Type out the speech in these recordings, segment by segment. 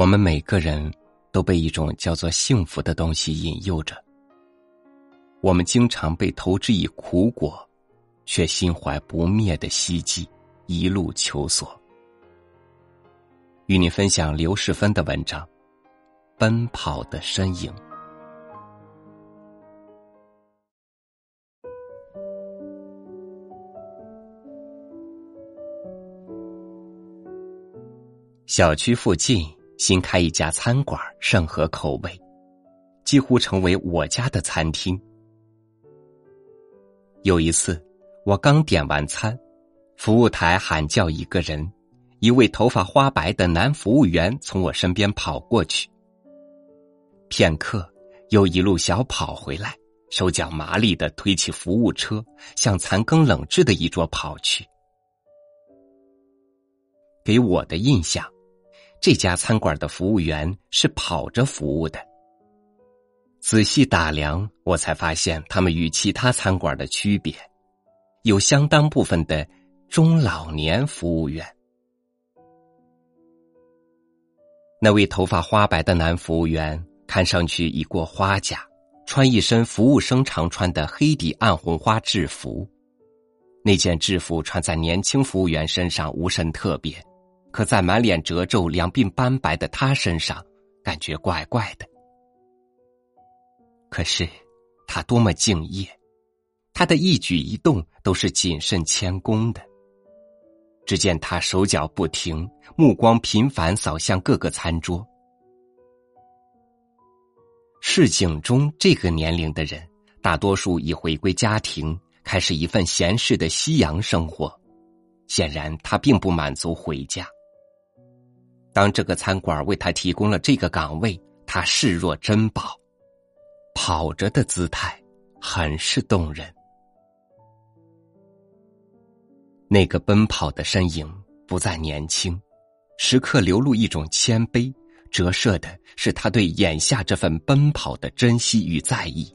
我们每个人都被一种叫做幸福的东西引诱着，我们经常被投之以苦果，却心怀不灭的希冀，一路求索。与你分享刘世芬的文章《奔跑的身影》。小区附近。新开一家餐馆，甚合口味，几乎成为我家的餐厅。有一次，我刚点完餐，服务台喊叫一个人，一位头发花白的男服务员从我身边跑过去。片刻，又一路小跑回来，手脚麻利的推起服务车，向残羹冷炙的一桌跑去。给我的印象。这家餐馆的服务员是跑着服务的。仔细打量，我才发现他们与其他餐馆的区别，有相当部分的中老年服务员。那位头发花白的男服务员看上去已过花甲，穿一身服务生常穿的黑底暗红花制服。那件制服穿在年轻服务员身上无甚特别。可在满脸褶皱、两鬓斑白的他身上，感觉怪怪的。可是，他多么敬业，他的一举一动都是谨慎谦恭的。只见他手脚不停，目光频繁扫向各个餐桌。市井中这个年龄的人，大多数已回归家庭，开始一份闲适的夕阳生活。显然，他并不满足回家。当这个餐馆为他提供了这个岗位，他视若珍宝，跑着的姿态很是动人。那个奔跑的身影不再年轻，时刻流露一种谦卑，折射的是他对眼下这份奔跑的珍惜与在意。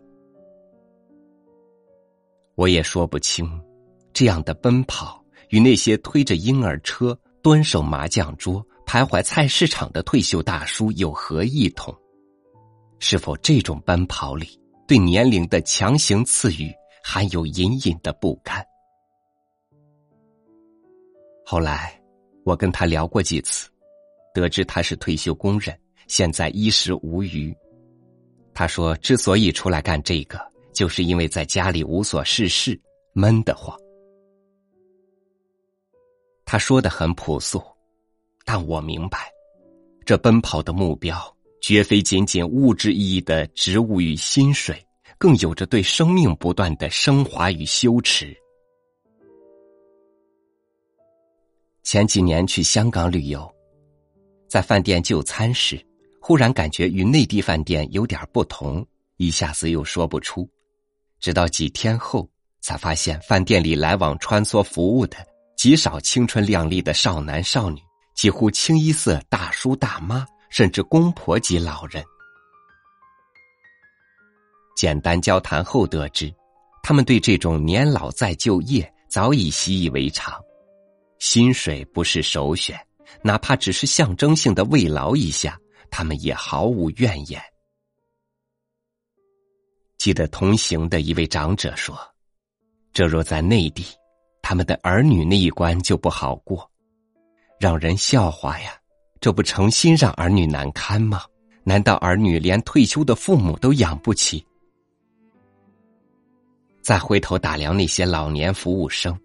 我也说不清，这样的奔跑与那些推着婴儿车、蹲守麻将桌。徘徊菜市场的退休大叔有何异同？是否这种奔跑里对年龄的强行赐予含有隐隐的不甘？后来我跟他聊过几次，得知他是退休工人，现在衣食无余。他说，之所以出来干这个，就是因为在家里无所事事，闷得慌。他说的很朴素。但我明白，这奔跑的目标绝非仅仅物质意义的职务与薪水，更有着对生命不断的升华与修持。前几年去香港旅游，在饭店就餐时，忽然感觉与内地饭店有点不同，一下子又说不出。直到几天后，才发现饭店里来往穿梭服务的极少青春靓丽的少男少女。几乎清一色大叔大妈，甚至公婆级老人。简单交谈后得知，他们对这种年老再就业早已习以为常，薪水不是首选，哪怕只是象征性的慰劳一下，他们也毫无怨言。记得同行的一位长者说：“这若在内地，他们的儿女那一关就不好过。”让人笑话呀！这不成心让儿女难堪吗？难道儿女连退休的父母都养不起？再回头打量那些老年服务生，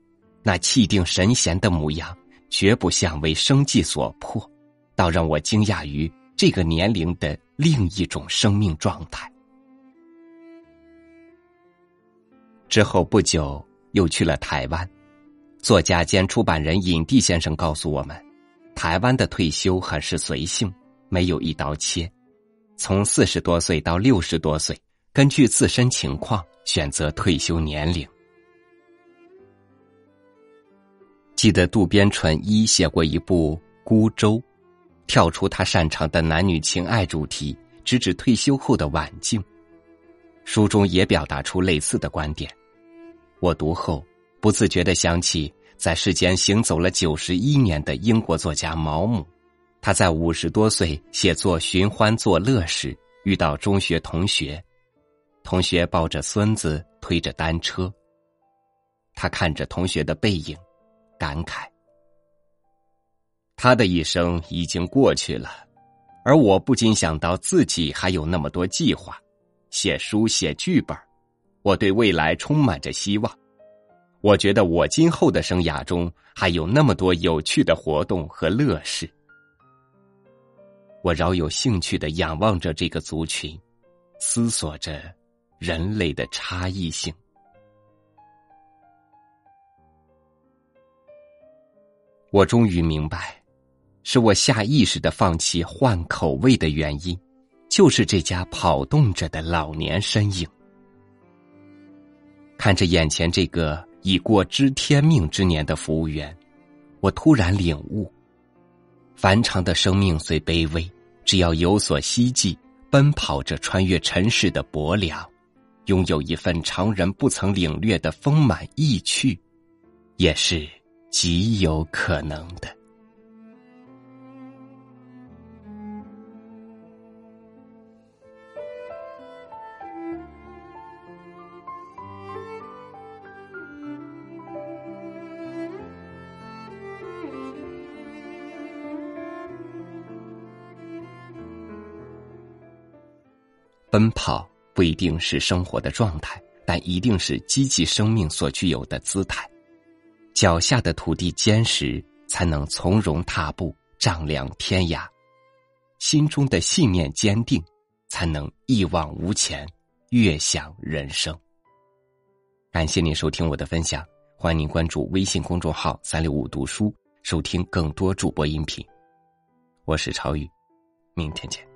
那气定神闲的模样，绝不像为生计所迫，倒让我惊讶于这个年龄的另一种生命状态。之后不久，又去了台湾。作家兼出版人尹地先生告诉我们，台湾的退休很是随性，没有一刀切，从四十多岁到六十多岁，根据自身情况选择退休年龄。记得渡边淳一写过一部《孤舟》，跳出他擅长的男女情爱主题，直指退休后的晚境。书中也表达出类似的观点，我读后。不自觉的想起，在世间行走了九十一年的英国作家毛姆，他在五十多岁写作寻欢作乐时，遇到中学同学，同学抱着孙子推着单车。他看着同学的背影，感慨：他的一生已经过去了，而我不禁想到自己还有那么多计划，写书、写剧本，我对未来充满着希望。我觉得我今后的生涯中还有那么多有趣的活动和乐事。我饶有兴趣的仰望着这个族群，思索着人类的差异性。我终于明白，使我下意识的放弃换口味的原因，就是这家跑动着的老年身影。看着眼前这个已过知天命之年的服务员，我突然领悟。凡常的生命虽卑微，只要有所希冀，奔跑着穿越尘世的薄凉，拥有一份常人不曾领略的丰满意趣，也是极有可能的。奔跑不一定是生活的状态，但一定是积极生命所具有的姿态。脚下的土地坚实，才能从容踏步，丈量天涯；心中的信念坚定，才能一往无前，悦享人生。感谢您收听我的分享，欢迎您关注微信公众号“三六五读书”，收听更多主播音频。我是超宇，明天见。